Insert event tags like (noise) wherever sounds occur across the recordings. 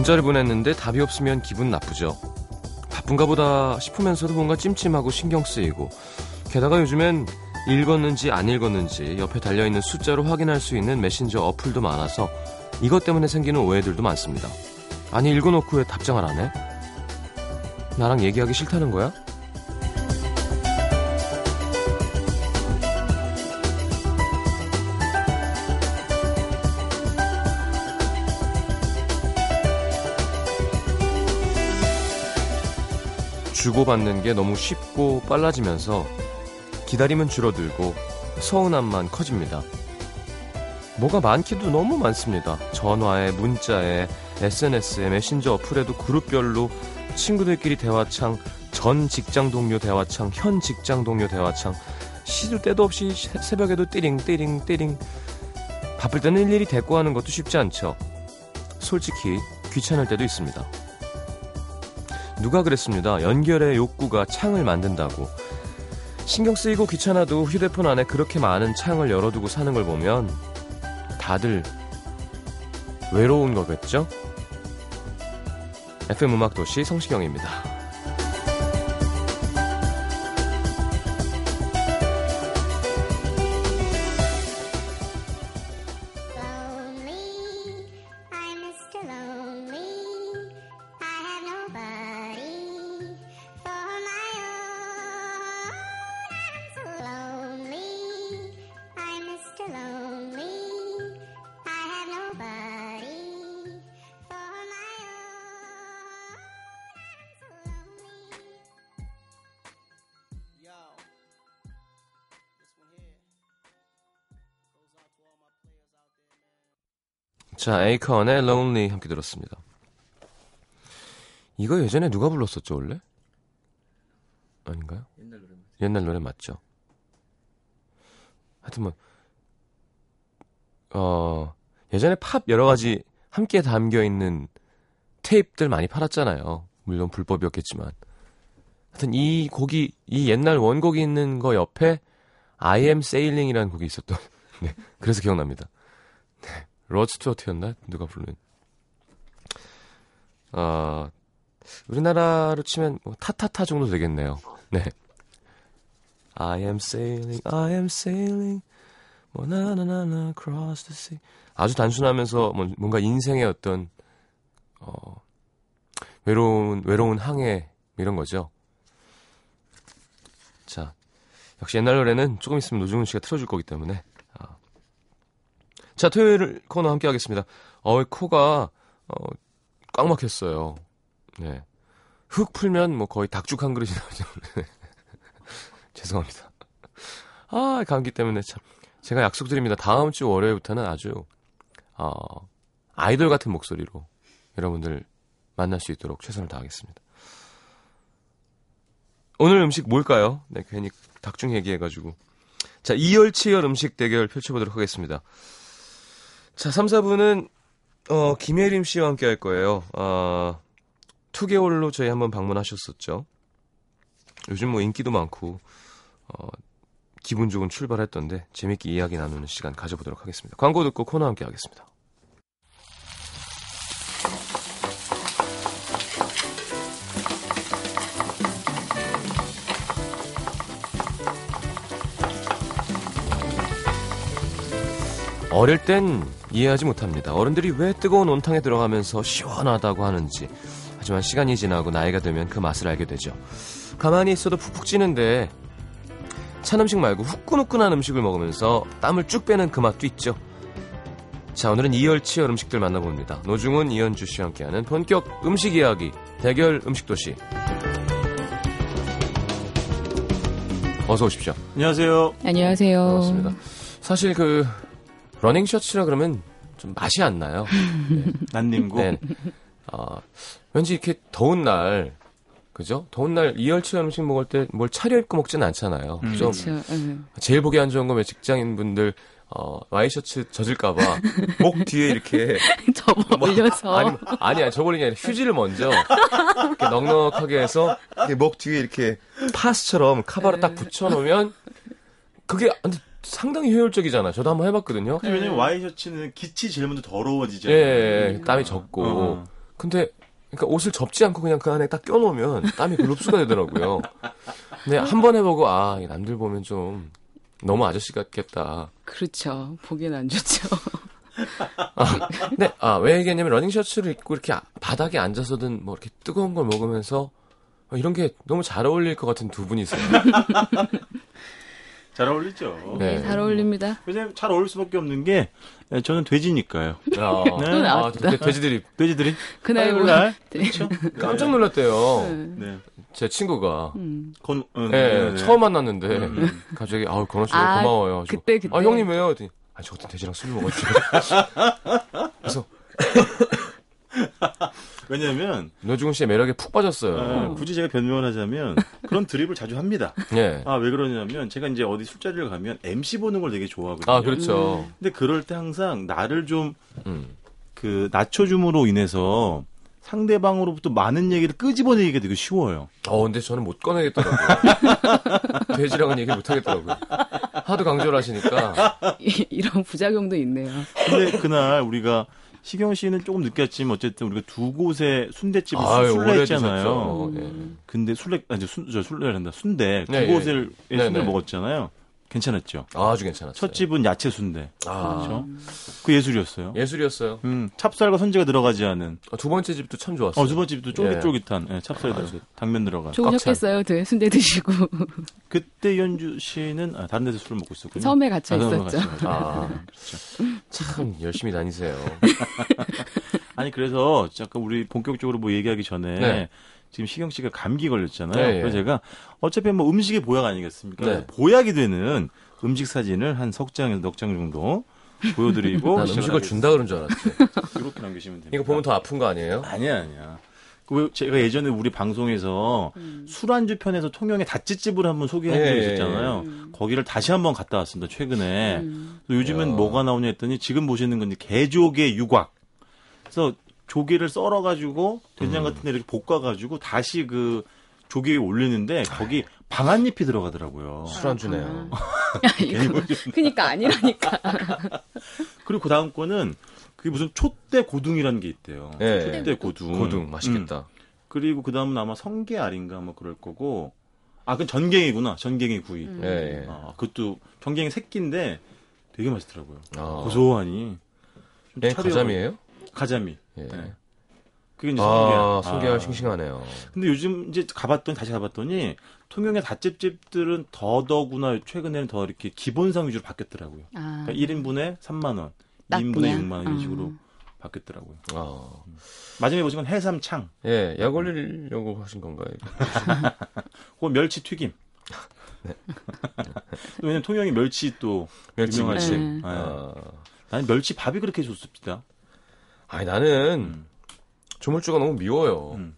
문자를 보냈는데 답이 없으면 기분 나쁘죠. 바쁜가 보다 싶으면서도 뭔가 찜찜하고 신경 쓰이고 게다가 요즘엔 읽었는지 안 읽었는지 옆에 달려있는 숫자로 확인할 수 있는 메신저 어플도 많아서 이것 때문에 생기는 오해들도 많습니다. 아니 읽어놓고 왜 답장을 안 해? 나랑 얘기하기 싫다는 거야? 주고받는 게 너무 쉽고 빨라지면서 기다림은 줄어들고 서운함만 커집니다. 뭐가 많기도 너무 많습니다. 전화에, 문자에, SNS에, 메신저 어플에도 그룹별로 친구들끼리 대화창, 전 직장 동료 대화창, 현 직장 동료 대화창, 시도 때도 없이 새벽에도 띠링, 띠링, 띠링. 바쁠 때는 일일이 대꾸하는 것도 쉽지 않죠. 솔직히 귀찮을 때도 있습니다. 누가 그랬습니다. 연결의 욕구가 창을 만든다고. 신경 쓰이고 귀찮아도 휴대폰 안에 그렇게 많은 창을 열어두고 사는 걸 보면 다들 외로운 거겠죠? FM 음악 도시 성시경입니다. 자, 에이컨의 Lonely 함께 들었습니다. 이거 예전에 누가 불렀었죠, 원래? 아닌가요? 옛날 노래 옛날 노래 맞죠? 하여튼 뭐, 어, 예전에 팝 여러 가지 함께 담겨 있는 테이프들 많이 팔았잖아요. 물론 불법이었겠지만. 하여튼 이 곡이, 이 옛날 원곡이 있는 거 옆에 I am sailing이라는 곡이 있었던, (laughs) 네. 그래서 기억납니다. 네. 로스트워트였나? 누가 부른? 어, 우리나라로 치면 뭐 타타타 정도 되겠네요. 네. I am sailing, I am sailing, 뭐 나나나나 across the sea. 아주 단순하면서 뭐, 뭔가 인생의 어떤 어, 외로운 외로운 항해 이런 거죠. 자, 역시 옛날 노래는 조금 있으면 노중훈 씨가 틀어줄 거기 때문에 자, 토요일 코너 함께 하겠습니다. 어, 코가, 어, 꽉 막혔어요. 네. 흙 풀면 뭐 거의 닭죽 한 그릇이 나오죠. (laughs) 죄송합니다. 아, 감기 때문에 참. 제가 약속드립니다. 다음 주 월요일부터는 아주, 어, 아이돌 같은 목소리로 여러분들 만날 수 있도록 최선을 다하겠습니다. 오늘 음식 뭘까요? 네, 괜히 닭중 얘기해가지고. 자, 이열치열 음식 대결 펼쳐보도록 하겠습니다. 자, 3, 4부는 어, 김예림 씨와 함께 할 거예요. 어, 2개월로 저희 한번 방문하셨었죠. 요즘 뭐 인기도 많고 어, 기분 좋은 출발했던데 재밌게 이야기 나누는 시간 가져보도록 하겠습니다. 광고 듣고 코너 함께 하겠습니다. 어릴 땐 이해하지 못합니다. 어른들이 왜 뜨거운 온탕에 들어가면서 시원하다고 하는지. 하지만 시간이 지나고 나이가 들면 그 맛을 알게 되죠. 가만히 있어도 푹푹 찌는데 찬 음식 말고 후끈후끈한 음식을 먹으면서 땀을 쭉 빼는 그 맛도 있죠. 자, 오늘은 이열치열 음식들 만나봅니다. 노중훈, 이현주 씨와 함께하는 본격 음식 이야기 대결 음식 도시. 어서 오십시오. 안녕하세요. 안녕하세요. 반갑습니다. 사실 그 러닝 셔츠라 그러면 좀 맛이 안 나요. 네. (laughs) 난닝구. 네. 어, 왠지 이렇게 더운 날, 그죠? 더운 날 이열치열 음식 먹을 때 뭘 차려입고 먹지는 않잖아요. 음. 좀 그렇죠. 제일 보기 안 좋은 거면 직장인 분들 어, 와이셔츠 젖을까봐 목 뒤에 이렇게 (laughs) 접어 올려서 뭐, 아니 아니야 접어올리는 게 아니라 휴지를 먼저 이렇게 넉넉하게 해서 이렇게 목 뒤에 이렇게 파스처럼 카바를 딱 붙여놓으면 그게 근데 상당히 효율적이잖아. 저도 한번 해봤거든요. 왜냐면 와이셔츠는 깃이 제일 먼저 더러워지죠. 예, 예, 예, 땀이 젖고. 어. 근데 그러니까 옷을 접지 않고 그냥 그 안에 딱 껴놓으면 땀이 흡수가 되더라고요. 근데 한 번 해보고 아 남들 보면 좀 너무 아저씨 같겠다. 그렇죠. 보기엔 안 좋죠. 아, 근데 아, 왜 얘기했냐면 러닝 셔츠를 입고 이렇게 바닥에 앉아서든 뭐 이렇게 뜨거운 걸 먹으면서 어, 이런 게 너무 잘 어울릴 것 같은 두 분이세요. (laughs) 잘 어울리죠. 네, 네잘 어울립니다. 왜냐면 잘 어울릴 수밖에 없는 게 예, 저는 돼지니까요. 아, 네. 아, 돼지들이 돼지들이 그날 뭐, 날 그렇죠. (laughs) 깜짝 놀랐대요. 네. 제 친구가 음. 건, 어, 네, 네, 처음 만났는데 음. 갑자기 아우 건호 씨 아, 고마워요. 그때 그때 아 형님 왜요? 아, 저 같은 돼지랑 술 먹었지. (laughs) 그래서 (laughs) 왜냐면 노중훈 씨의 매력에 푹 빠졌어요. 아, 굳이 제가 변명을 하자면 그런 드립을 자주 합니다. (laughs) 예. 아, 왜 그러냐면 제가 이제 어디 술자리를 가면 MC 보는 걸 되게 좋아하거든요. 아, 그렇죠. 음. 근데 그럴 때 항상 나를 좀그 음. 낮춰줌으로 인해서 상대방으로부터 많은 얘기를 끄집어내기가 되게 쉬워요. 어, 근데 저는 못 꺼내겠더라고요. (laughs) 돼지랑은 얘기 못 하겠더라고요. 하도 강조를 하시니까. (laughs) 이런 부작용도 있네요. 근데 그날 우리가 시경 씨는 조금 느꼈지만 어쨌든 우리가 두 곳에 순대집을 아유, 술래 했잖아요. 음. 근데 술래 아니 순, 저 술래란다 순대 두 네, 곳을 네, 네. 순대 먹었잖아요. 괜찮았죠. 아주 괜찮았어요. 첫 집은 야채 순대. 아. 그렇죠. 그 예술이었어요. 예술이었어요. 음, 찹쌀과 선지가 들어가지 않은. 아, 두 번째 집도 참 좋았어요. 어, 두 번째 집도 쫄깃쫄깃한 예. 네, 찹쌀 아, 당면 들어간. 좋으셨겠어요. 네, 순대 드시고. (laughs) 그때 연주 씨는 아, 다른 데서 술을 먹고 있었군요. 섬에 갇혀 아, 있었죠. 아, 그렇죠. 참 열심히 다니세요. (laughs) 아니 그래서 잠깐 우리 본격적으로 뭐 얘기하기 전에 네. 지금 시경 씨가 감기 걸렸잖아요. 네, 그래서 제가 어차피 뭐 음식의 보약 아니겠습니까? 네. 보약이 되는 음식 사진을 한 석 장에서 넉 장 정도 보여드리고 (laughs) 난 음식을 준다 그런 줄 알았지. (laughs) 이렇게 남기시면 됩니다. 이거 보면 더 아픈 거 아니에요? 아니야 아니야. 그 제가 예전에 우리 방송에서 음. 술안주 편에서 통영의 다찌집을 한번 소개한 적이 예, 있었잖아요. 음. 거기를 다시 한번 갔다 왔습니다. 최근에. 음. 요즘은 야. 뭐가 나오냐 했더니 지금 보시는 건데 개조개 유곽. 그래서 조개를 썰어가지고 된장 음. 같은 데 이렇게 볶아가지고 다시 그 조개에 올리는데 거기 방한잎이 들어가더라고요. 술안주네요. 아, 그니까 아니라니까. (laughs) 그리고 그 다음 거는 그게 무슨 촛대 고둥이라는 게 있대요. 네. 촛대 고둥. 고둥 맛있겠다. 음. 그리고 그 다음은 아마 성게 알인가 뭐 그럴 거고. 아, 그 전갱이구나. 전갱이 구이. 음. 네. 아, 그것도 전갱이 새끼인데 되게 맛있더라고요. 아. 고소하니. 네, 가자미예요? 가자미. 예. 네. 그게 이제 아, 성게알 아. 싱싱하네요. 근데 요즘 이제 가봤더니 다시 가봤더니 통영의 닷집집들은 더더구나 최근에는 더 이렇게 기본상 위주로 바뀌었더라고요. 아. 그러니까 1인분에 3만 원, 2인분에 6만 원 이런 아. 식으로 바뀌었더라고요. 아. 음. 마지막에 보시면 해삼창. 예, 약 올리려고 하신 건가요? (laughs) 그 멸치 튀김. 네. 왜냐면 통영이 멸치 또 멸치 유명하지. 네. 네. 아. 나는 멸치 밥이 그렇게 좋습니다. 아니 나는 음. 조물주가 너무 미워요. 음.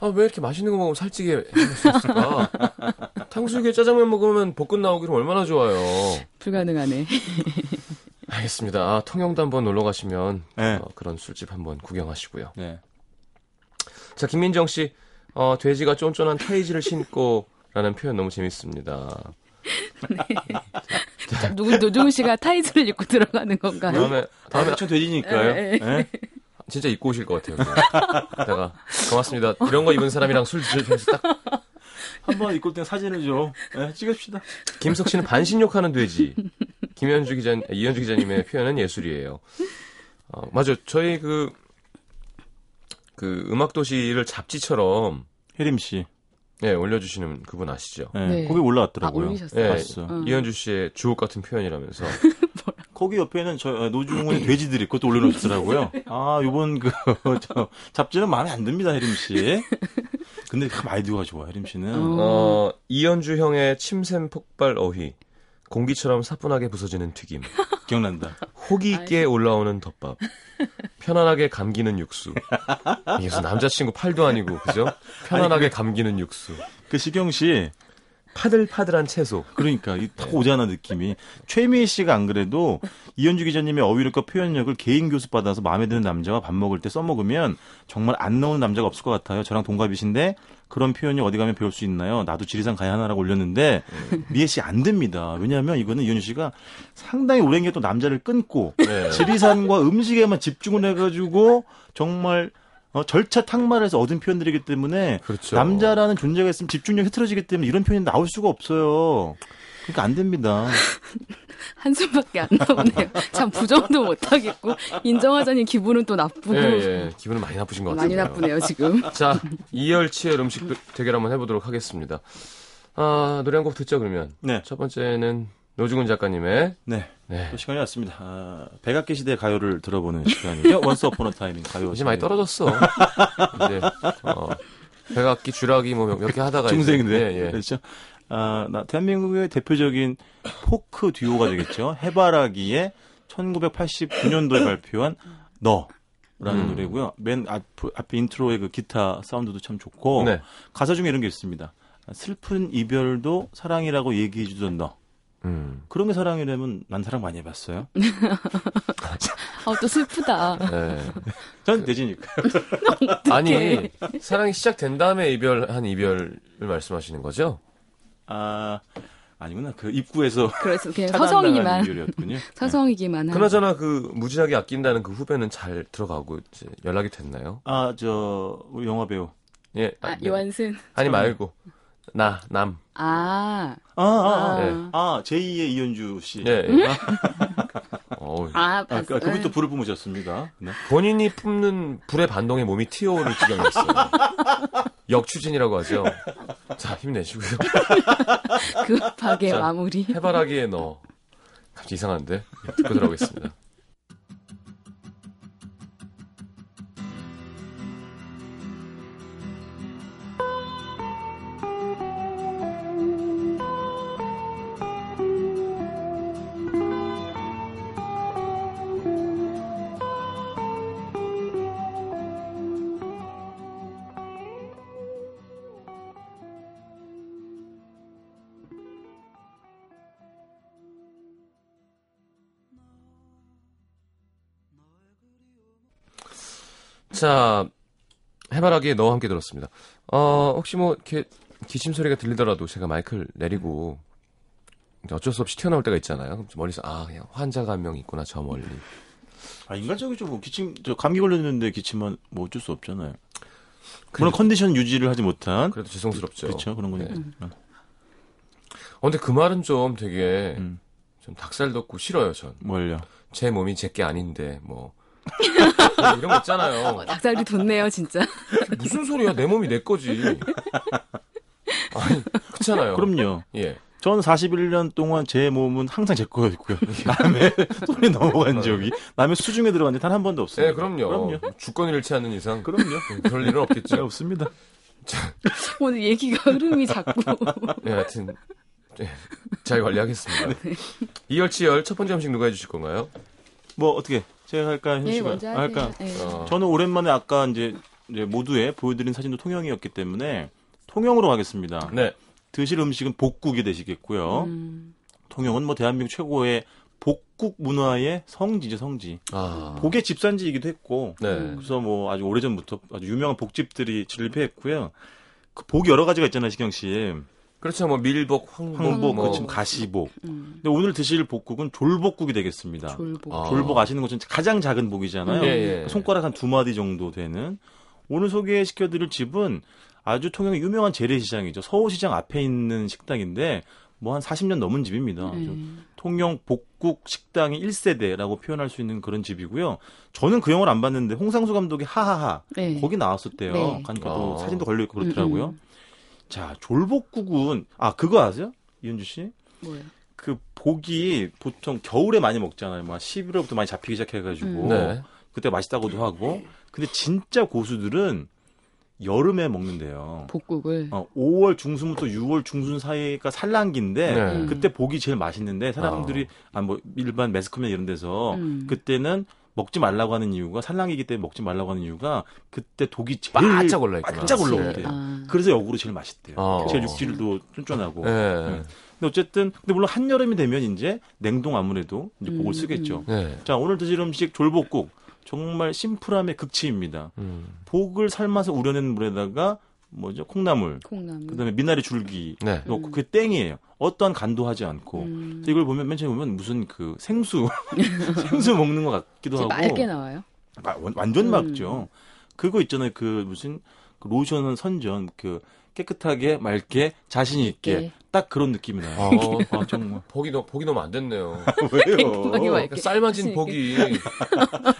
아, 왜 이렇게 맛있는 거 먹으면 살찌게 해놨을까? (laughs) 탕수육에 짜장면 먹으면 볶음 나오기로 얼마나 좋아요. 불가능하네. (laughs) 알겠습니다. 아, 통영도 한번 놀러 가시면 네. 어, 그런 술집 한번 구경하시고요. 네. 자, 김민정 씨, 어, 돼지가 쫀쫀한 타이즈를 신고라는 표현 너무 재밌습니다. 네. (laughs) 누구 노중 씨가 타이즈를 입고 들어가는 건가요? 다음에 다음에 저 돼지니까요. 네. 네. 진짜 입고 오실 것 같아요. 내가 고맙습니다. 이런 거 입은 사람이랑 술 드셔서 딱 한번 입고 때 사진을 좀 네, 찍읍시다. 김석 씨는 반신욕하는 돼지. 김현주 기자, 이현주 기자님의 표현은 예술이에요. 어, 맞아. 저희 그, 그 음악 도시를 잡지처럼. 혜림 씨. 네, 올려주시는 그분 아시죠? 네, 네. 거기 올라왔더라고요. 아, 올리셨어요? 네, 봤어. 어. 이현주 씨의 주옥 같은 표현이라면서. (laughs) 거기 옆에는 저 아, 노중훈의 돼지들이 그것도 올려놓으셨더라고요. (laughs) 아, 요번 그, (laughs) 저, 잡지는 마음에 안 듭니다, 혜림 씨. 근데 참 아이디어가 좋아, 혜림 씨는. 어, 어 이현주 형의 침샘 폭발 어휘. 공기처럼 사뿐하게 부서지는 튀김. (laughs) 기억난다. 호기 있게 올라오는 덮밥. 편안하게 감기는 육수. 이게 남자친구 팔도 아니고, 그죠? 편안하게 아니, 그, 감기는 육수. 그 시경 씨, 파들파들한 채소. 그러니까 탁 오잖아 느낌이. 최미애 씨가 안 그래도 이현주 기자님의 어휘력과 표현력을 개인 교습 받아서 마음에 드는 남자와 밥 먹을 때 써먹으면 정말 안 나오는 남자가 없을 것 같아요. 저랑 동갑이신데 그런 표현이 어디 가면 배울 수 있나요? 나도 지리산 가야 하나라고 올렸는데 미애 씨 안 됩니다. 왜냐하면 이거는 이현주 씨가 상당히 오랜 게또 남자를 끊고 (laughs) 네. 지리산과 음식에만 집중을 해가지고 정말 어, 절차 탁말해서 얻은 표현들이기 때문에 그렇죠. 남자라는 존재가 있으면 집중력이 흐트러지기 때문에 이런 표현이 나올 수가 없어요. 그러니까 안 됩니다. (laughs) (laughs) 한숨밖에 안 나오네요. 참 부정도 못하겠고 인정하자니 기분은 또 나쁘고 예, 예. 기분은 많이 나쁘신 것 같아요. 많이 나쁘네요 지금. (laughs) 자, 이열치열 음식 대결 한번 해보도록 하겠습니다. 아, 노래 한 곡 듣죠, 그러면. 네. 첫 번째는 노중훈 작가님의, 네. 네. 또 시간이 왔습니다. 아, 백악기 시대 가요를 들어보는 시간이죠. Once upon a time in 가요. 이제 많이. 떨어졌어. 이제, 어, 백악기, 주라기 뭐 몇 개 하다가. 중생인데. 예, 예. 그렇죠. 아, 나, 대한민국의 대표적인 포크 듀오가 되겠죠. 해바라기의 1989년도에 발표한 너 라는 음. 노래고요. 맨 앞, 앞에 intro의 그 기타 사운드도 참 좋고 네. 가사 중에 이런 게 있습니다. 슬픈 이별도 사랑이라고 얘기해 주던 너. 음. 그런 게 사랑이라면 난 사랑 많이 해봤어요. (laughs) 아, 또 슬프다. 네. 전 돼지니까. (laughs) 아니, 사랑이 시작된 다음에 이별한 이별을 말씀하시는 거죠? 아, 아니구나. 그 입구에서 그래서 그냥 서성이기만 이별이었군요. 서성이기만 한. 그나저나 그 무진하게 아낀다는 그 후배는 잘 들어가고 이제 연락이 됐나요? 아, 저, 우리 영화 배우. 예. 아, 네. 요한슨. 아니 말고 나 남. 아, 아, 아, 아. 네. 아, 제2의 이현주 씨. 예. 예. (laughs) 어우, 아, 아, 봤어. 그, 그분도 불을 뿜으셨습니다. 네. 본인이 뿜는 불의 반동에 몸이 튀어오를 지경이었어요. (laughs) 역추진이라고 하죠. 자, 힘내시고요. (laughs) 급하게 자, 마무리. 해바라기에 넣어. 갑자기 이상한데? 듣고 들어오겠습니다. 자, 해바라기에 너와 함께 들었습니다. 어, 혹시 뭐, 이렇게, 기침 소리가 들리더라도 제가 마이크를 내리고, 어쩔 수 없이 튀어나올 때가 있잖아요. 머리에서, 아, 그냥 환자가 한 명 있구나, 저 멀리. 아, 인간적이죠. 뭐, 기침, 저, 감기 걸렸는데 기침만 뭐 어쩔 수 없잖아요. 물론 컨디션 유지를 하지 못한. 그래도 죄송스럽죠. 그렇죠. 그런 거니까. 네. 어, 근데 그 말은 좀 되게, 음. 좀 닭살 돋고 싫어요, 전. 뭘요? 제 몸이 제 게 아닌데, 뭐. 이런 거 있잖아요. (laughs) 닭살이 돋네요, 진짜. (laughs) 무슨 소리야? 내 몸이 내 거지. 아니, 그렇잖아요. 그럼요. 예. 저는 41년 동안 제 몸은 항상 제 거였고요. 남의 (laughs) 손에 넘어간 적이, 남의 수중에 들어간 적 단 한 번도 없어요. 네, 그럼요. 그럼요. 주권을 잃지 않는 이상. 그럼요. 네, 그럴 일은 네, 없겠죠. 없습니다. 오늘 얘기가 흐름이 자꾸. 네, 하여튼, 네, 잘 관리하겠습니다. 이열치열 첫 번째 음식 누가 해주실 건가요? 뭐, 어떻게, 제가 할까, 현 예, 씨가? 먼저 할까? 하세요. 예. 어, 저는 오랜만에 아까 이제, 이제 모두에 보여드린 사진도 통영이었기 때문에, 통영으로 가겠습니다. 네. 드실 음식은 복국이 되시겠고요. 음, 통영은 뭐 대한민국 최고의 복국 문화의 성지죠, 성지. 아. 복의 집산지이기도 했고, 네. 그래서 뭐 아주 오래전부터 아주 유명한 복집들이 질비했고요. 그 복이 여러 가지가 있잖아요, 시경 씨. 그렇죠. 뭐, 밀복, 황복. 황복, 뭐. 그 지금 가시복. 음, 근데 오늘 드실 복국은 졸복국이 되겠습니다. 졸복. 아. 졸복 아시는 것처럼 가장 작은 복이잖아요. 예, 예. 손가락 한 두 마디 정도 되는. 오늘 소개시켜드릴 집은 아주 통영의 유명한 재래시장이죠. 서울시장 앞에 있는 식당인데 뭐 한 40년 넘은 집입니다. 음, 통영 복국 식당의 1세대라고 표현할 수 있는 그런 집이고요. 저는 그 영화를 안 봤는데 홍상수 감독의 하하하 네. 거기 나왔었대요. 네. 그러니까 또 아. 사진도 걸려 있고 그렇더라고요. 음, 음. 자, 졸복국은 아 그거 아세요? 이현주 씨? 뭐예요? 그 복이 보통 겨울에 많이 먹잖아요. 막 11월부터 많이 잡히기 시작해가지고 음. 네. 그때 맛있다고도 하고. 근데 진짜 고수들은 여름에 먹는데요. 복국을. 어, 5월 중순부터 6월 중순 사이가 산란기인데 네. 음. 그때 복이 제일 맛있는데 사람들이 아 뭐 일반 매스컴이나 이런 데서 음. 그때는 먹지 말라고 하는 이유가 산란기이기 때문에 먹지 말라고 하는 이유가 그때 독이 제일 바짝 올라 있구나. 바짝 그치. 올라오대요. 아. 그래서 역으로 제일 맛있대요. 어. 제일 육질도 쫀쫀하고. 네. 네. 근데 어쨌든 근데 물론 한 여름이 되면 이제 냉동 아무래도 이제 복을 음, 쓰겠죠. 네. 자 오늘 드실 음식 졸복국 정말 심플함의 극치입니다. 음. 복을 삶아서 우려낸 물에다가 뭐죠 콩나물, 콩나물. 그다음에 미나리 줄기 네. 넣고 그게 땡이에요. 어떠한 간도 하지 않고. 음. 이걸 보면 맨 처음에 보면 무슨 그 생수 (laughs) 생수 먹는 것 같기도 하고 맑게 나와요. 마- 완- 완전 음. 맑죠. 그거 있잖아요. 그 무슨 그 로션 선전 그 깨끗하게 맑게 자신 있게 예. 딱 그런 느낌이 나요. 어, (laughs) 아, 정말 복이 너무 복이 너무 안 됐네요. (laughs) 왜요? 그러니까 삶아진 복이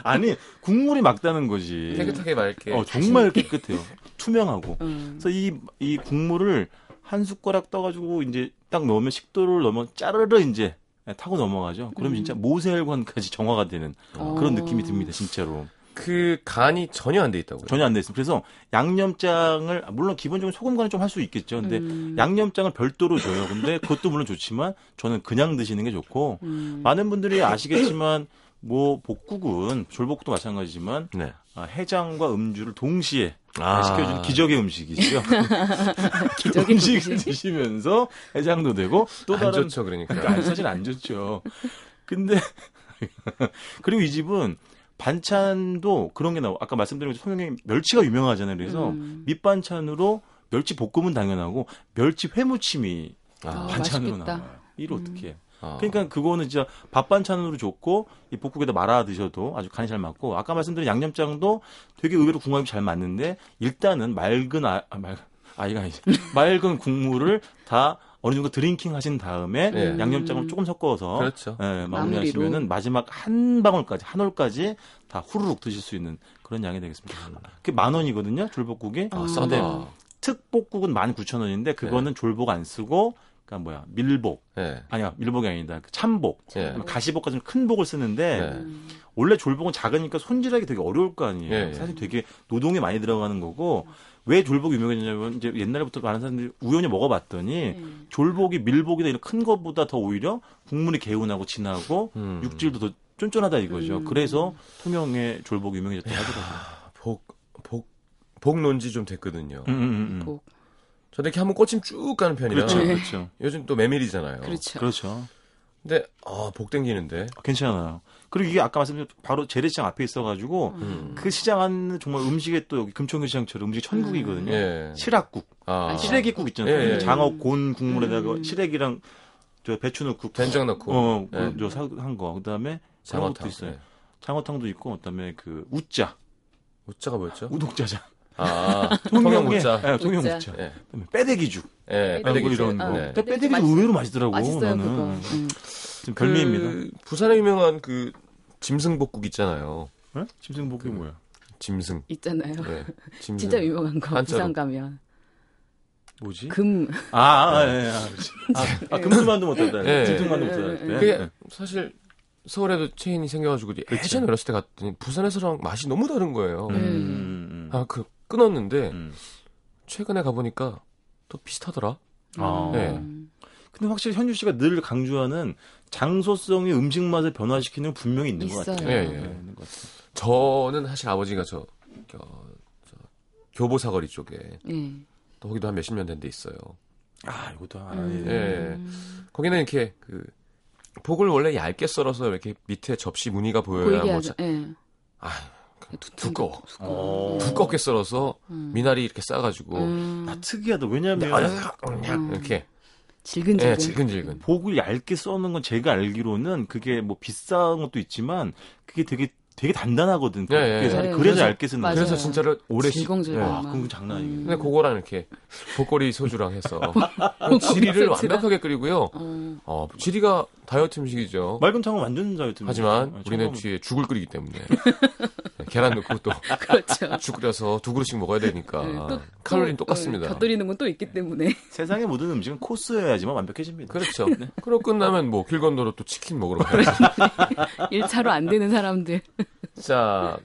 아니 국물이 막다는 거지. 깨끗하게 맑게. 어, 정말 깨끗해요. 투명하고. 음. 그래서 이, 이 국물을 한 숟가락 떠가지고 이제 딱 넣으면 식도를 넣으면 짜르르 이제 타고 넘어가죠. 그러면 진짜 모세혈관까지 (laughs) 정화가 되는 그런 어. 느낌이 듭니다, 진짜로. 그 간이 전혀 안 돼 있다고요. 전혀 안 돼 있습니다. 그래서 양념장을, 아, 물론 기본적으로 소금 간을 좀할 수 있겠죠. 근데 음. 양념장을 별도로 줘요. 근데 그것도 물론 좋지만 저는 그냥 드시는 게 좋고 음. 많은 분들이 아시겠지만 뭐 복국은 졸복국도 마찬가지지만 네. 아, 해장과 음주를 동시에 아. 시켜주는 기적의 음식이죠. (laughs) (laughs) 음식을 음식. 드시면서 해장도 되고 또 안 다른 좋죠, 그러니까. 그러니까 사실 안 좋죠. 근데 (laughs) 그리고 이 집은 반찬도 그런 게 나오. 아까 말씀드린 것처럼 송영이 멸치가 유명하잖아요. 그래서 음. 밑반찬으로 멸치 볶음은 당연하고 멸치 회무침이 아. 반찬으로 맛있겠다. 나와요. 이를 어떻게? 해? 아. 그러니까 그거는 진짜 밥 반찬으로 좋고 이 볶국에다 말아 드셔도 아주 간이 잘 맞고 아까 말씀드린 양념장도 되게 의외로 궁합이 잘 맞는데 일단은 맑은 아, 아 맑, 아이가 아니지 (laughs) 맑은 국물을 다 어느 정도 drinking 하신 다음에 네. 양념장을 조금 섞어서 그렇죠. 예, 마무리로. 마무리하시면은 마지막 한 방울까지 한 올까지 다 후루룩 드실 수 있는 그런 양이 되겠습니다. 그게 만 원이거든요 졸복국이. 아, 음. 싸다. 특복국은 만 구천 원인데 그거는 졸복 안 쓰고 그러니까 뭐야 밀복 네. 아니야 밀복이 아니다 그 참복 예. 가시복과 좀 큰 복을 쓰는데 네. 음. 원래 졸복은 작으니까 손질하기 되게 어려울 거 아니에요. 예, 예. 사실 되게 노동이 많이 들어가는 거고 왜 졸복이 유명해졌냐면 이제 옛날부터 많은 사람들이 우연히 먹어봤더니 음. 졸복이 밀복이나 이런 큰 것보다 더 오히려 국물이 개운하고 진하고 음. 육질도 더 쫀쫀하다 이거죠. 음. 그래서 통영의 졸복이 유명해졌다고 하더라고요. 복, 복, 복 논지 좀 됐거든요. 음, 음, 음, 음. 복. 저도 이렇게 한번 꼬침 쭉 가는 편이라. 그렇죠, 네. 그렇죠, 요즘 또 메밀이잖아요. 그렇죠. 그렇죠. 근데, 아, 복 땡기는데. 괜찮아요. 그리고 이게 아까 말씀드린 바로 재래시장 앞에 있어가지고 음. 그 시장 안은 정말 음식에 또 여기 금천교 시장처럼 음식 천국이거든요. 예. 시락국, 아. 시래기국 있잖아요. 예, 예. 장어 곤 국물에다가 음. 시래기랑 저 배추 넣고 된장 넣고. 어, 예. 저한 거. 그다음에 장어탕. 장어탕 있어요. 예. 장어탕도 있고 그다음에 그 우짜, 우자가 뭐였죠? 우독짜장. 아, 통영 우자. 예, 통영 우짜. 우짜. 예. 빼대기죽. 예, 뭐 빼대기 이런 아, 거. 네. 맛있- 의외로 맛있더라고. 맛있어요 나는 그거. 음. 지금 별미입니다. 그 부산에 유명한 그 짐승복국 있잖아요. 예? 짐승볶이 뭐야? 짐승. 있잖아요. 예. (laughs) 짐승. 진짜 유명한 거 한자로. 부산 가면 뭐지? 금 아, 아, 예, 아, 그렇지. 아, 아, 금수만두 못하다. 예. 짐승만두 예, 예, 못하다. 예. 그게 사실 서울에도 체인이 생겨가지고 예전에 어렸을 때 갔더니 부산에서랑 맛이 너무 다른 거예요. 음, 음, 음. 아, 그 끊었는데 음. 최근에 가보니까 또 비슷하더라. 아. 네. 음. 근데 확실히 현주 씨가 늘 강조하는 장소성이 음식 맛을 변화시키는 건 분명히 있는 것 있어요. 같아요. 예, 예. 네, 있는 것 같아요. 저는 사실 아버지가 저, 저, 저 교보 사거리 쪽에 예. 또 거기도 한 몇십 년 된 데 있어요. 아, 이것도 하나. 음. 예. 거기는 이렇게 그 복을 원래 얇게 썰어서 이렇게 밑에 접시 무늬가 보여야 뭐. 자- 예. 아, 두- 두꺼워. 두꺼워. 어. 두껍게 썰어서 음. 미나리 이렇게 싸가지고 음. 아, 특이하다. 왜냐면 음. 이렇게 질근질근. 예, 질근질근. 복을 얇게 써는 건 제가 알기로는 그게 뭐 비싼 것도 있지만 그게 되게 되게 단단하거든. 예, 예. 그게 살이. 네, 그래서 그래서- 얇게 쓰는. 거야. 그래서 진짜로 오래 씹- 질겅질겅. 예. 아, 그건 장난 아니에요. 근데 그거랑 이렇게 복거리 소주랑 해서 (laughs) 지리를 소주랑. 완벽하게 끓이고요. 어. 어, 지리가 다이어트 음식이죠. 맑은 탕은 완전 다이어트. 하지만 아, 우리는 뒤에 죽을 끓이기 때문에 계란 넣고 또 (laughs) 그렇죠. 죽 끓여서 두 그릇씩 먹어야 되니까 네, 또- 칼로리는 또, 똑같습니다. 어, 곁들이는 건 또 있기 때문에. 세상의 모든 음식은 코스여야지만 완벽해집니다. 그렇죠. 그러고 끝나면 뭐 길 건너로 또 치킨 먹으러 가야죠. 1차로 안 되는 사람들. 자,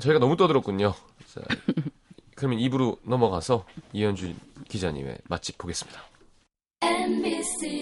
저희가 너무 떠들었군요. 자, 그러면 입으로 넘어가서 이현주 기자님의 맛집 보겠습니다. You.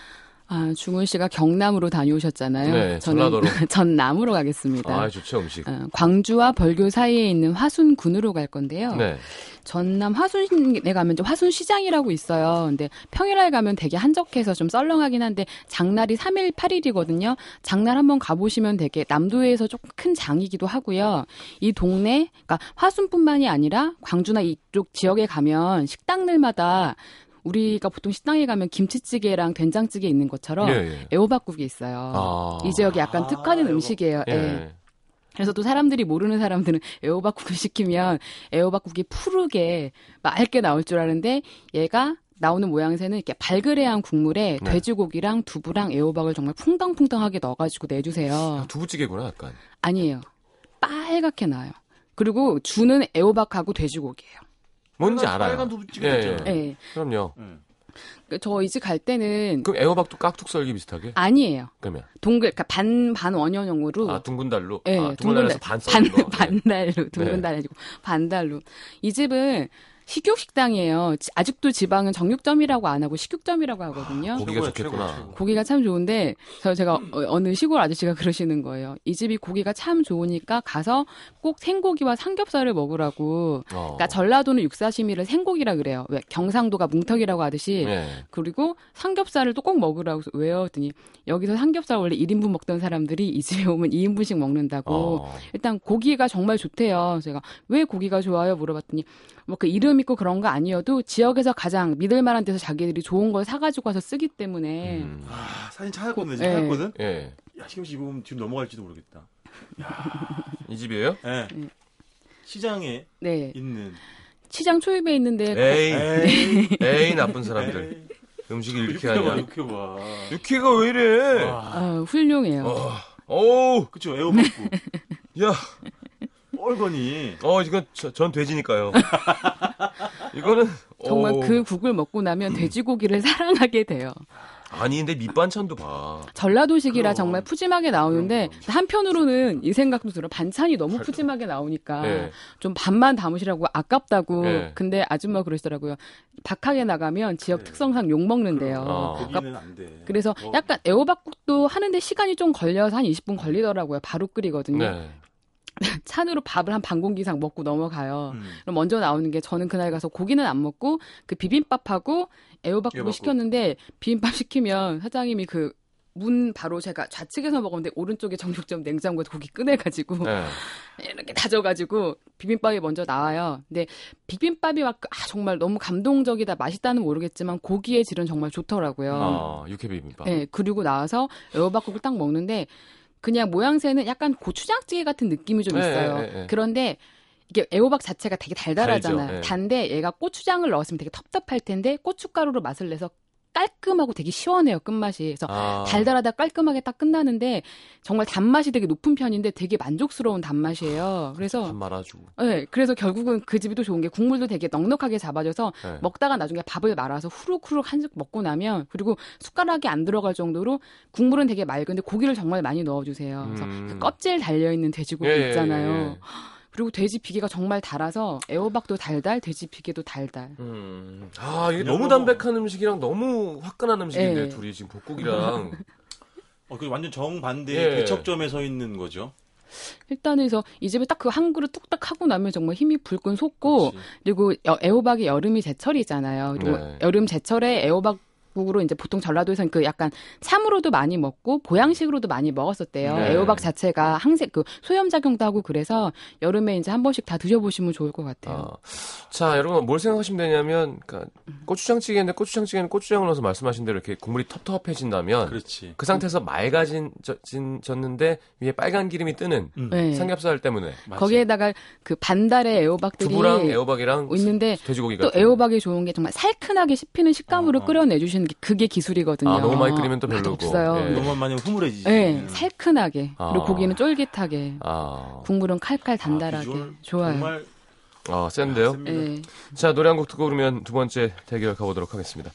아, 중훈 씨가 경남으로 다녀오셨잖아요. 네, 저는 전라도로. (laughs) 전남으로 가겠습니다. 아, 좋죠, 음식. 어, 광주와 벌교 사이에 있는 화순군으로 갈 건데요. 네. 전남 화순에 가면 좀 화순시장이라고 있어요. 근데 평일날 가면 되게 한적해서 좀 썰렁하긴 한데 장날이 3일 8일이거든요. 장날 한번 가보시면 되게 남도에서 조금 큰 장이기도 하고요. 이 동네, 그러니까 화순뿐만이 아니라 광주나 이쪽 지역에 가면 식당들마다 우리가 보통 식당에 가면 김치찌개랑 된장찌개 있는 것처럼 예, 예. 애호박국이 있어요. 아. 이 지역에 약간 아, 특화된 애호박. 음식이에요. 예. 예. 그래서 또 사람들이 모르는 사람들은 (laughs) 애호박국을 시키면 애호박국이 푸르게 맑게 나올 줄 아는데 얘가 나오는 모양새는 이렇게 발그레한 국물에 네. 돼지고기랑 두부랑 애호박을 정말 풍덩풍덩하게 넣어가지고 내주세요. 아, 두부찌개구나, 약간. 아니에요. 빨갛게 나요. 그리고 주는 애호박하고 돼지고기예요. 뭔지 빨간- 알아요. 빨간 두부찌개 예. 예. 예. 그럼요. 저이집갈 때는 그럼 애호박도 깍둑 썰기 비슷하게? 아니에요. 그러면 동글, 그러니까 반, 반 원형으로. 아 둥근 달로. 예, 아, 둥근 달에서 반 반, 썰는 거. 네. 반달로, 둥근달 아니고 반 달로. 이 집은 식육 식당이에요. 지- 아직도 지방은 정육점이라고 안 하고 식육점이라고 하거든요. 고기가 최고야, 좋겠구나. 고기가 참 좋은데 저 제가 어, 느 시골 아저씨가 그러시는 거예요. 이 집이 고기가 참 좋으니까 가서 꼭 생고기와 삼겹살을 먹으라고. 어. 그러니까 전라도는 육사시미를 생고기라 그래요. 왜 경상도가 뭉턱이라고 하듯이 예. 그리고 삼겹살을 또 꼭 먹으라고 왜요? 했더니 여기서 삼겹살 원래 1인분 먹던 사람들이 이 집에 오면 2인분씩 먹는다고. 어. 일단 고기가 정말 좋대요. 제가 왜 고기가 좋아요? 물어봤더니 뭐 그 이름 있고 그런 거 아니어도 지역에서 가장 믿을 만한 데서 자기들이 좋은 걸 사가지고 와서 쓰기 때문에 음. 아, 사진 찾았거든, 예. 찾았거든. 예. 야, 시금 씨 이거 보면 뒤로 넘어갈지도 모르겠다. 이 집이에요? 예. 음. 시장에 네 있는. 시장 초입에 있는데 에이, 에이. 에이 나쁜 사람들. 에이. 음식을 이렇게 하냐? 이렇게 봐. 육회가 왜 이래? 와. 아, 훌륭해요. 어, 어우, 그쵸, 애호박국. 야, 뻘거니. 어 이건 저, 전 돼지니까요. (laughs) 이거는 정말 어, 그 국을 먹고 나면 돼지고기를 (clears throat) 사랑하게 돼요. 아니 근데 밑반찬도 봐. 전라도식이라 그럼. 정말 푸짐하게 나오는데 그럼, 한편으로는 이 생각도 들어 반찬이 너무 푸짐하게 나오니까 예. 좀 밥만 담으시라고 아깝다고 예. 근데 아줌마 그러시더라고요 박하게 나가면 지역 네. 특성상 욕 먹는데요 어. 고기는 안 돼. 그래서 어, 약간 애호박국도 하는데 시간이 좀 걸려서 한 20분 걸리더라고요 바로 끓이거든요 네. (laughs) 찬으로 밥을 한 반 공기 이상 먹고 넘어가요 음. 그럼 먼저 나오는 게 저는 그날 가서 고기는 안 먹고 그 비빔밥하고 애호박국을 애호박국. 시켰는데 비빔밥 시키면 사장님이 그문 바로 제가 좌측에서 먹었는데 오른쪽에 정육점 냉장고에 고기 꺼내가지고 네. (laughs) 이렇게 다져가지고 비빔밥이 먼저 나와요. 근데 비빔밥이 막 아, 정말 너무 감동적이다 맛있다는 모르겠지만 고기의 질은 정말 좋더라고요. 어, 육회 비빔밥. 네, 그리고 나와서 애호박국을 딱 먹는데 그냥 모양새는 약간 고추장찌개 같은 느낌이 좀 네, 있어요. 네, 네. 그런데 이게 애호박 자체가 되게 달달하잖아요. 달죠, 네. 단데 얘가 고추장을 넣었으면 되게 텁텁할 텐데 고춧가루로 맛을 내서 깔끔하고 되게 시원해요 끝맛이. 그래서 아, 달달하다 깔끔하게 딱 끝나는데 정말 단맛이 되게 높은 편인데 되게 만족스러운 단맛이에요. 그래서 밥 말아주고. 네, 그래서 결국은 그 집이 또 좋은 게 국물도 되게 넉넉하게 잡아줘서 네. 먹다가 나중에 밥을 말아서 후룩후룩 한술 먹고 나면 그리고 숟가락이 안 들어갈 정도로 국물은 되게 맑은데 고기를 정말 많이 넣어주세요. 그래서 음. 그 껍질 달려 있는 돼지고기 예, 예, 있잖아요. 예. 그리고 돼지 비계가 정말 달아서 애호박도 달달, 돼지 비계도 달달. 음. 아, 이게 너무 담백한 음식이랑 너무 화끈한 음식인데 예. 둘이 지금 복국이랑 (laughs) 어, 그 완전 정반대의 예. 대척점에 서 있는 거죠. 일단은 그래서 이 집에 딱 그 한 그릇 뚝딱 하고 나면 정말 힘이 불끈 솟고 그렇지. 그리고 여- 애호박이 여름이 제철이잖아요. 그리고 네. 여름 제철에 애호박 국으로 이제 보통 전라도에서는 그 약간 참으로도 많이 먹고 보양식으로도 많이 먹었었대요. 네. 애호박 자체가 항색 그 소염 작용도 하고 그래서 여름에 이제 한 번씩 다 드셔보시면 좋을 것 같아요. 아, 자, 여러분 뭘 생각하시면 되냐면 그러니까 고추장찌개인데 고추장찌개는 고추장을 넣어서 말씀하신 대로 이렇게 국물이 텁텁해진다면 그 그렇지. 상태에서 맑아진 진- 졌는데 위에 빨간 기름이 뜨는 음. 네. 삼겹살 때문에 맞지. 거기에다가 그 반달의 애호박들이 두부랑 애호박이랑 있는데 돼지고기가 또 애호박이 좋은 게 정말 살큰하게 씹히는 식감으로 어, 어. 끓여내주시는 게 그게 기술이거든요. 아, 너무 많이 끓이면 또맛 별로고. 없어요. 예. 너무 많이 흐물해지지. 네, 살큰하게 아. 그리고 고기는 쫄깃하게 아, 국물은 칼칼 아, 단달하게 비주얼 좋아요. 정말 아, 센데요? 예. 자, 노래 한 곡 듣고 그러면 두 번째 대결 가보도록 하겠습니다.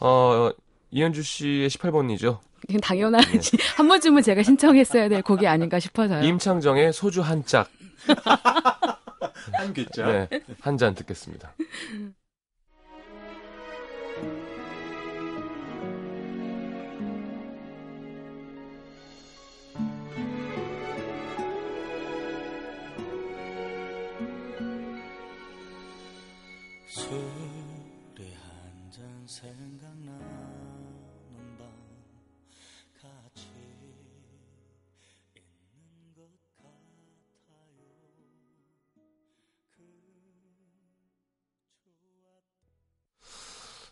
어, 이현주 씨의 18번이죠. 그냥 당연하지. 한 번쯤은 제가 신청했어야 될 곡이 아닌가 싶어서요. 임창정의 소주 한 짝. (laughs) 한 글자. 네, 한 잔 듣겠습니다.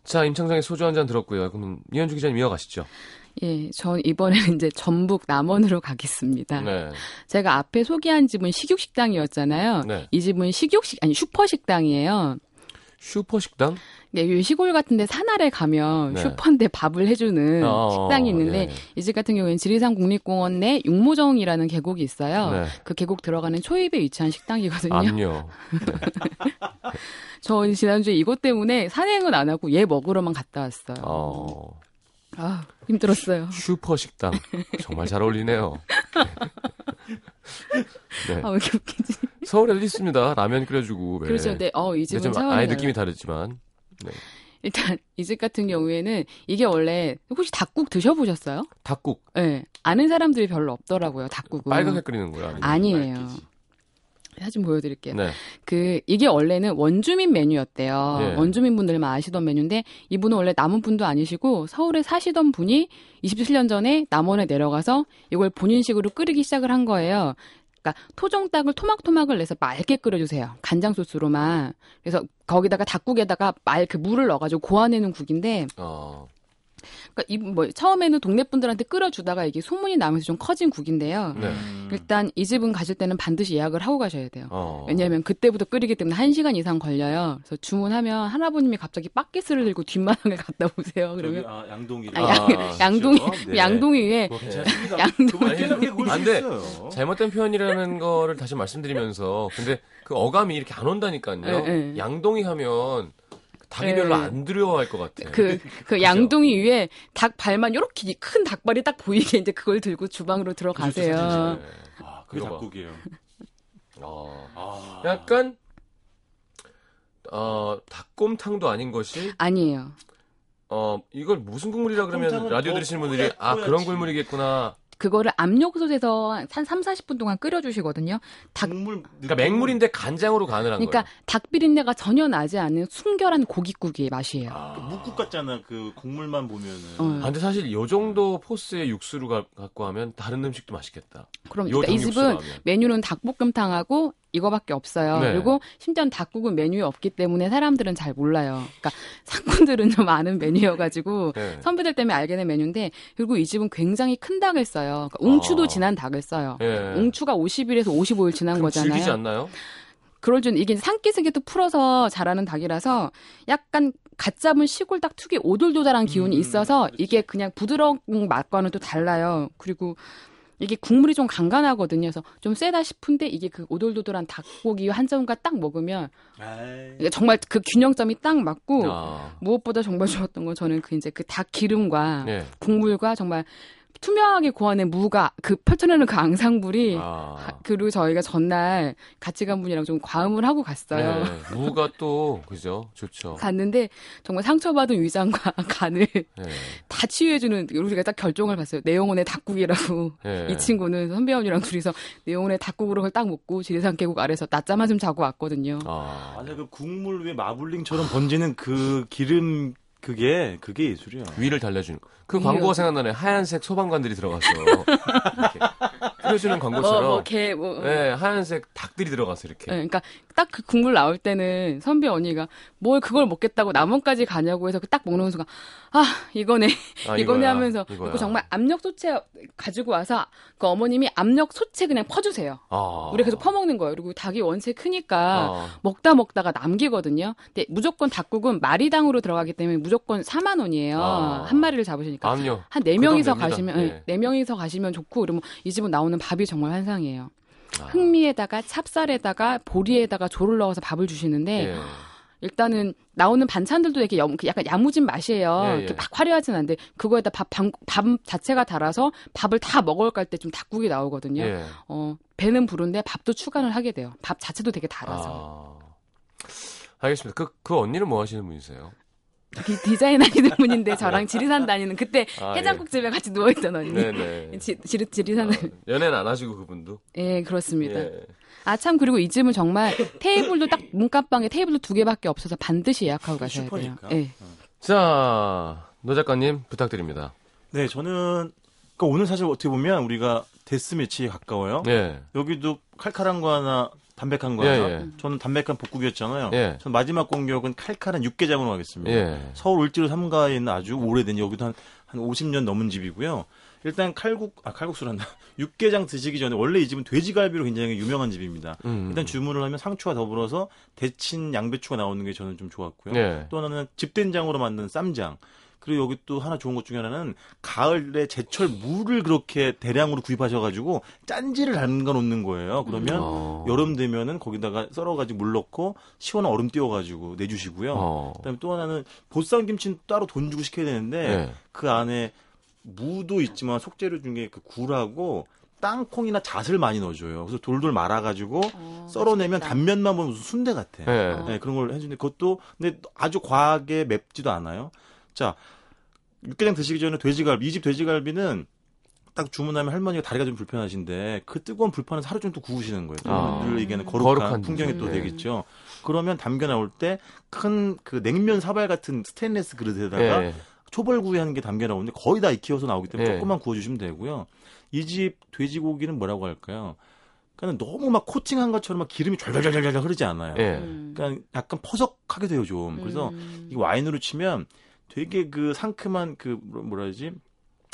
자, 임창정의 소주 한 잔 들었고요. 그럼 이현주 기자님 이어가시죠. 예, 전 이번에는 이제 전북 남원으로 가겠습니다. 네. 제가 앞에 소개한 집은 식육식당이었잖아요. 네. 이 집은 식육식 아니 슈퍼식당이에요. 슈퍼 식당? 네, 이 시골 같은데 산아래 가면 네. 슈퍼인데 밥을 해주는 어, 식당이 있는데 예. 이집 같은 경우에는 지리산 국립공원 내 육모정이라는 계곡이 있어요. 네. 그 계곡 들어가는 초입에 위치한 식당이거든요. 압류. (laughs) 저 지난주에 이것 때문에 산행은 안 하고 얘 먹으러만 갔다 왔어요. 어, 아, 힘들었어요. 슈퍼 식당. 정말 잘 어울리네요. 네. 아, 왜 이렇게 웃기지? 서울에 있습니다. 라면 끓여주고. 왜. 그렇죠. 네, 어, 이 집은 좀 차원이 아예. 느낌이 다르지만. 일단 이 집 같은 경우에는 이게 원래 혹시 닭국 드셔보셨어요? 닭국. 네, 아는 사람들이 별로 없더라고요. 닭국은. 빨갛게 끓이는 거야? 아니에요. 사진 보여드릴게요. 네. 그 이게 원래는 원주민 메뉴였대요. 예. 원주민 분들만 아시던 메뉴인데 이분은 원래 남원 분도 아니시고 서울에 사시던 분이 27년 전에 남원에 내려가서 이걸 본인식으로 끓이기 시작을 한 거예요. 그러니까 토종닭을 토막토막을 내서 맑게 끓여주세요. 간장 소스로만. 그래서 거기다가 닭국에다가 말 그 물을 넣어가지고 고아내는 국인데, 어, 그러니까 이 뭐 처음에는 동네 분들한테 끓여주다가 이게 소문이 나면서 좀 커진 국인데요. 네. 일단 이 집은 가실 때는 반드시 예약을 하고 가셔야 돼요. 어. 왜냐하면 그때부터 끓이기 때문에 1 시간 이상 걸려요. 그래서 주문하면 할아버님이 갑자기 바켓을 들고 뒷마당에 (laughs) 갔다 오세요. 그러면 아, 양동이. 아, 양, 아, 양동이 네. (laughs) 양동이 위에 뭐. 양동이 그분이 그렇게 그럴 안수 돼. 있어요. 잘못된 표현이라는 거를 다시 말씀드리면서 근데 그 어감이 이렇게 안 온다니까요. 네, 네. 양동이 하면 닭이 네. 별로 안 두려워할 것 같아. 그, (laughs) 그 양동이 위에 닭 발만 요렇게 큰 닭발이 딱 보이게 이제 그걸 들고 주방으로 들어가세요. 네. 아, 그게. 작곡이에요. 어, 아. 약간 어 닭곰탕도 아닌 것이 아니에요. 어 이걸 무슨 국물이라 그러면 라디오 더 들으시는 분들이 아 그런 뿌야지. 국물이겠구나. 그거를 압력솥에서 한 3, 40분 동안 끓여주시거든요. 닭, 국물 그러니까 맹물인데 간장으로 간을 한 그러니까 거예요. 닭 비린내가 전혀 나지 않는 순결한 고깃국의 맛이에요. 그 묵국 같잖아. 그 국물만 보면은. 어. 아, 근데 사실 요 정도 포스의 육수를 가- 갖고 하면 다른 음식도 맛있겠다. 그럼 요 일단 이 집은 하면. 메뉴는 닭볶음탕하고 이거밖에 없어요. 네. 그리고 심지어 닭국은 메뉴에 없기 때문에 사람들은 잘 몰라요. 그러니까 (laughs) 상군들은 좀 아는 메뉴여가지고 네. 선배들 때문에 알게 된 메뉴인데 그리고 이 집은 굉장히 큰 닭을 써요. 그러니까 웅추도 아. 지난 닭을 써요. 예. 웅추가 50일에서 55일 지난 거잖아요. 질기지 않나요? 그럴 줄 이게 산기슭에도 풀어서 자라는 닭이라서 약간 갓 잡은 시골 닭 특유의 오돌도달한 기운이 음, 있어서 그렇지. 이게 그냥 부드러운 맛과는 또 달라요. 그리고 이게 국물이 좀 간간하거든요. 그래서 좀 세다 싶은데 이게 그 오돌도돌한 닭고기 한 점과 딱 먹으면. 이게 정말 그 균형점이 딱 맞고 아. 무엇보다 정말 좋았던 건 저는 그 이제 그 닭 기름과 예. 국물과 정말 투명하게 고안의 무가 그 펼쳐내는 그 앙상블이 아. 하- 그리고 저희가 전날 같이 간 분이랑 좀 과음을 하고 갔어요. 네. 무가 또 그죠? 좋죠. 갔는데 정말 상처받은 위장과 (laughs) 간을 예. 다 치유해주는 우리가 딱 결정을 봤어요. 내 영혼의 닭국이라고. 예. 이 친구는 선배 언니랑 둘이서 내 영혼의 닭국으로 그걸 딱 먹고 지리산 계곡 아래서 낮잠 한숨 자고 왔거든요. 아. 맞아 그 국물 위에 마블링처럼 번지는 그 기름 그게 그게 예술이야. 위를 달래주는 그. 광고가 생각나네 하얀색 소방관들이 들어가서 (laughs) 이렇게 끓여주는 광고처럼 뭐, 뭐, 개, 뭐. 네 하얀색 닭들이 들어가서 이렇게 네, 그러니까 딱 그 국물 나올 때는 선배 언니가 뭘 그걸 먹겠다고 남원까지 가냐고 해서 그딱 먹는 순간 아 이거네 아, (laughs) 이거네 이거야, 하면서. 그리고 정말 압력 소채 가지고 와서 그 어머님이 압력 소채 그냥 퍼주세요. 아. 우리 계속 퍼먹는 거예요. 그리고 닭이 원체 크니까 아. 먹다 먹다가 남기거든요. 근데 무조건 닭국은 마리당으로 들어가기 때문에 무조건 4만 원이에요. 아. 한 마리를 잡으시니까. 한네그 명이서. 가시면 예. 네, 네 명이서 가시면 좋고 그러면 이 집은 나오는 밥이 정말 환상이에요. 아. 흑미에다가 찹쌀에다가 보리에다가 조를 넣어서 밥을 주시는데 예. 일단은 나오는 반찬들도 이렇게 염- 그 약간 야무진 맛이에요. 예, 예. 이렇게 막 화려하진 않은데 그거에다 밥, 밥, 밥 자체가 달아서 밥을 다 먹을 갈 때 좀 닭국이 나오거든요. 예. 어, 배는 부른데 밥도 추가를 하게 돼요. 밥 자체도 되게 달아서. 아. 알겠습니다. 그, 그 언니는 뭐 하시는 분이세요? 디, 디자인 하시는 분인데 저랑 지리산 다니는 그때 아, 해장국집에 같이 누워있던 언니. 네네. 지, 지리, 지리산, 아, 연애는 안 하시고 그분도? 예, 그렇습니다. 예. 아, 참, 그리고 이 집은 정말 테이블도 딱 문간방에 테이블도 두 개밖에 없어서 반드시 예약하고 가셔야 돼요. 슈퍼니까. 예. 자, 노 작가님 부탁드립니다. 네, 저는 그러니까 오늘 사실 어떻게 보면 우리가 데스매치에 가까워요. 예. 여기도 칼칼한 거 하나, 담백한 거 예. 예. 저는 담백한 복국이었잖아요. 예. 전 마지막 공격은 칼칼한 육개장으로 하겠습니다. 예. 서울 을지로 3가에 있는 아주 오래된 여기도 한, 한 50년 넘은 집이고요. 일단 칼국 아 칼국수란다. (laughs) 육개장 드시기 전에 원래 이 집은 돼지갈비로 굉장히 유명한 집입니다. 음. 일단 주문을 하면 상추와 더불어서 데친 양배추가 나오는 게 저는 좀 좋았고요. 예. 또 하나는 집된장으로 만든 쌈장. 그리고 여기 또 하나 좋은 것 중에 하나는 가을에 제철 무를 그렇게 대량으로 구입하셔가지고 짠지를 담가 놓는 거예요. 그러면 어. 여름 되면은 거기다가 썰어가지고 물 넣고 시원한 얼음 띄워가지고 내주시고요. 어. 그다음에 또 하나는 보쌈 김치는 따로 돈 주고 시켜야 되는데 예. 그 안에 무도 있지만 속재료 중에 그 굴하고 땅콩이나 잣을 많이 넣어줘요. 그래서 돌돌 말아가지고 썰어내면 단면만 보면 무슨 순대 같아. 예. 네, 그런 걸 해주는데 그것도 근데 아주 과하게 맵지도 않아요. 자 육개장 드시기 전에 돼지갈비 이 집 돼지갈비는 딱 주문하면 할머니가 다리가 좀 불편하신데 그 뜨거운 불판에서 하루 종일 또 구우시는 거예요. 아. 늘 얘기하는 거룩한, 거룩한 풍경이 음. 또 네. 되겠죠. 그러면 담겨 나올 때 큰 그 냉면 사발 같은 스테인레스 그릇에다가 예. 초벌구이 하는 게 담겨 나오는데 거의 다 익혀서 나오기 때문에 예. 조금만 구워주시면 되고요. 이 집 돼지고기는 뭐라고 할까요? 그러니까 너무 막 코팅한 것처럼 막 기름이 좔좔좔좔 흐르지 않아요. 예. 음. 그러니까 약간 퍼석하게 돼요 좀. 그래서 음. 이 와인으로 치면 되게 그 상큼한 그 뭐- 뭐라 해야지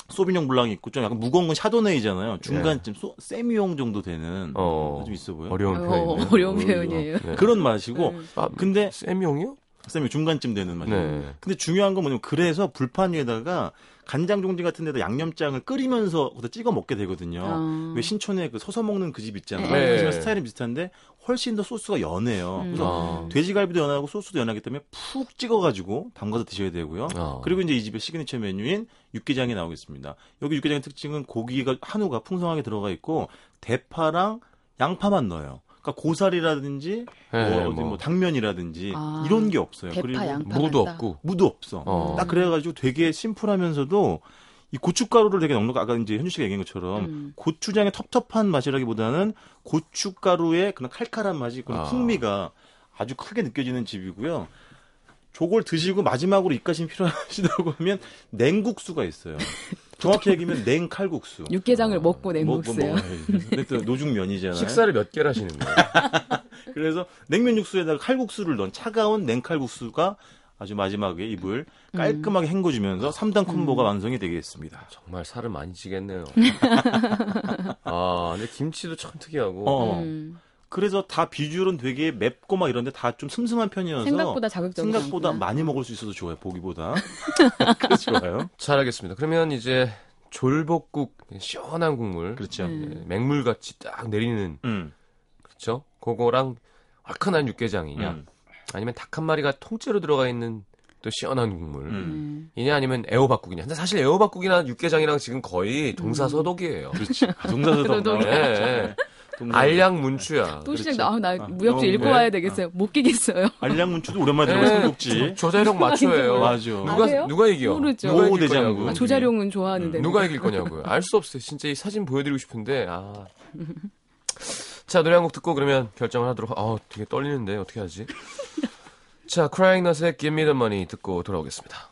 Sauvignon Blanc이 있고 좀 약간 무거운 건 Chardonnay잖아요. 중간쯤 소, Sémillon 정도 되는 예. 어. 좀 있어 보여. 어려운 어, 표현이네요. 어려운 표현이에요. 네. 그런 맛이고 음. 아, 근데 쌤용이요? 쌤이 중간쯤 되는 맛이에요. 네. 근데 중요한 건 뭐냐면 그래서 불판 위에다가 간장 종지 같은 데다 양념장을 끓이면서 거기다 찍어 먹게 되거든요. 아. 왜 신촌에 그 서서 먹는 그 집 있잖아요. 네. 하지만 스타일은 비슷한데 훨씬 더 소스가 연해요. 음. 그래서 아. 돼지갈비도 연하고 소스도 연하기 때문에 푹 찍어가지고 담가서 드셔야 되고요. 어. 그리고 이제 이 집의 시그니처 메뉴인 육개장이 나오겠습니다. 여기 육개장의 특징은 고기가 한우가 풍성하게 들어가 있고 대파랑 양파만 넣어요. 그러니까 고사리라든지 예, 뭐, 어디 뭐. 뭐 당면이라든지 아. 이런 게 없어요. 대파, 그리고 양파 무도 같다. 없고. 무도 없어. 어. 딱 그래가지고 되게 심플하면서도 이 고춧가루를 되게 넉넉 아까 이제 현주 씨가 얘기한 것처럼 음. 고추장의 텁텁한 맛이라기보다는 고춧가루의 그런 칼칼한 맛이 그런 아. 풍미가 아주 크게 느껴지는 집이고요. 저걸 드시고 마지막으로 입가심 (laughs) 필요하시다고 하면 냉국수가 있어요. 정확히 얘기하면 냉 칼국수. 육개장을 먹고 뭐, 냉국수요. 뭐또 노중면이잖아요. 식사를 몇 개를 하시는 거예요? (laughs) 그래서 냉면 육수에다가 칼국수를 넣은 차가운 냉칼국수가 아주 마지막에 입을 깔끔하게 헹궈주면서 삼 3단 콤보가 완성이 되겠습니다. 정말 살을 많이 찌겠네요. (laughs) 아, 근데 김치도 참 특이하고. 어. 음. 그래서 다 비주얼은 되게 맵고 막 이런데 다 좀 슴슴한 편이어서 생각보다 자극적이지 생각보다 않구나. 많이 먹을 수 있어서 좋아요. 보기보다. (laughs) 그래서 좋아요. 잘하겠습니다. 그러면 이제 졸복국 시원한 국물, 그렇죠. 음. 예, 맹물같이 딱 내리는 음. 그렇죠? 그거랑 얼큰한 육개장이냐, 음. 아니면 닭 한 마리가 통째로 들어가 있는 또 시원한 국물. 음. 음. 이냐 아니면 애호박국이냐. 근데 사실 애호박국이나 육개장이랑 지금 거의 동사서독이에요. 그렇지. 아, 동사서도 그래도 예, 예. 알량문추야. 또 시작. 아, 나 아, 무협지 너무 읽고 네. 와야 되겠어요. 못 끼겠어요. (laughs) 알량문추도 오랜만에 예, 들어본 삼국지. 조- 조자룡 맞춰예요. 맞아. 누가 아세요? 누가 이겨? 모르죠. 누가 이길 대장군. 거냐고. 아, 조자룡은 좋아하는데. 누가 이길 거냐고요. 알 수 없어요. 진짜 이 사진 보여드리고 싶은데 아. 자 노래 한 곡 듣고 그러면 결정을 하도록. 하- 아 되게 떨리는데 어떻게 하지? 자 크라잉 넛의 Give Me the Money 듣고 돌아오겠습니다.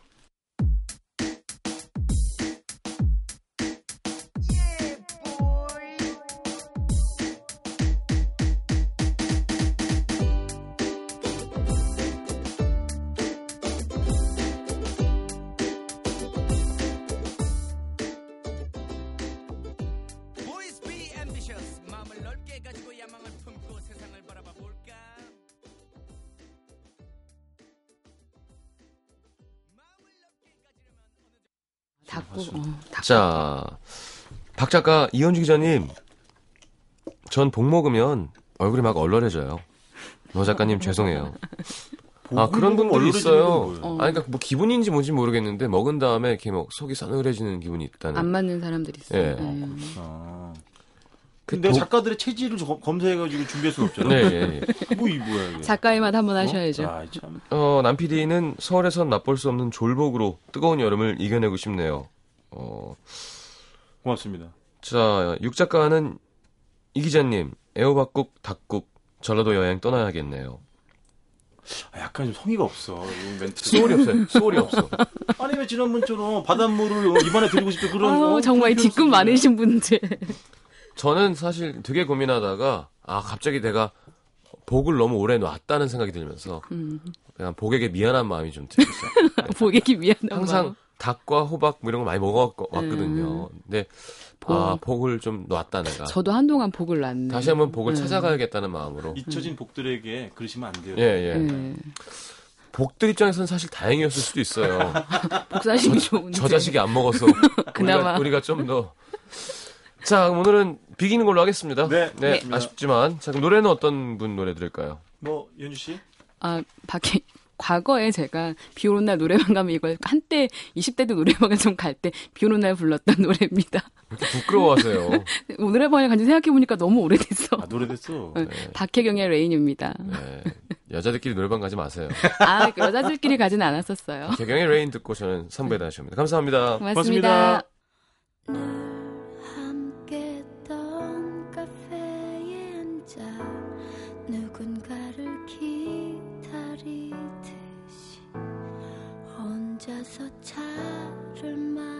닭국. 어, 닭. 자, 박 작가, 이현주 기자님, 전 복 먹으면 얼굴이 막 얼얼해져요. 노 작가님 (laughs) 죄송해요. 아 그런 얼굴이 있어요. 아니 그러니까 뭐 기분인지 뭔지 모르겠는데 먹은 다음에 이렇게 뭐 속이 서늘해지는 기분이 있다는. 안 맞는 사람들이 있어요. 예. 네. 아. 그 근데 도- 작가들의 체질을 저- 검색해가지고 준비할 수는 없잖아. 네, 예, 예. (laughs) 뭐, 이 뭐야, 이게. 작가의 맛 한번 어? 하셔야죠. 아, 참. 어, 남 PD는 서울에선 맛볼 수 없는 졸복으로 뜨거운 여름을 이겨내고 싶네요. 어, 고맙습니다. 자, 육 작가는 이 기자님, 애호박국, 닭국, 전라도 여행 떠나야겠네요. 아, 약간 좀 성의가 없어. 이 멘트. 소울이 없어요. 소울이 없어. (laughs) 아니, 왜 지난번처럼 바닷물을 입안에 드리고 싶다 그런 아유, 거. 정말 뒷끝 없어. 많으신 분들. 저는 사실 되게 고민하다가, 아, 갑자기 내가 복을 너무 오래 놨다는 생각이 들면서, 음, 그냥 복에게 미안한 마음이 좀 들었어요. 보기 (laughs) 미안한 항상 마음. 닭과 호박 뭐 이런 거 많이 먹어왔거든요. 근데, 아, 복을 좀 놨다 내가. 저도 한동안 복을 놨네. 다시 한번 복을 음. 찾아가야겠다는 마음으로. 잊혀진 복들에게 그러시면 안 돼요. 예, 예. 네. 복들 입장에서는 사실 다행이었을 수도 있어요. (laughs) 복사심이 좋은데. 저 자식이 안 먹어서 (laughs) 그나마. 우리가, 우리가 좀 더. 자, 그럼 오늘은 비기는 걸로 하겠습니다. 네, 네. 아쉽지만. 자, 그럼 노래는 어떤 분 노래 들을까요? 뭐, 연주 씨? 아, 밖에 (laughs) 과거에 제가 비 오는 날 노래방 가면 이걸 한때 20대 때 노래방을 좀갈 때 비 오는 날 불렀던 (laughs) 노래입니다. 이렇게 부끄러워하세요. (laughs) 노래방에 간지 생각해 보니까 너무 오래됐어. 아, 오래됐어. 네. 박혜경의 Rain입니다. 네. 여자들끼리 노래방 가지 마세요. 아, 그 여자들끼리 가진 않았었어요. 박혜경의 Rain 듣고 저는 3부에 다시 옵니다. 감사합니다. 고맙습니다. 함께 앉아서 차를 마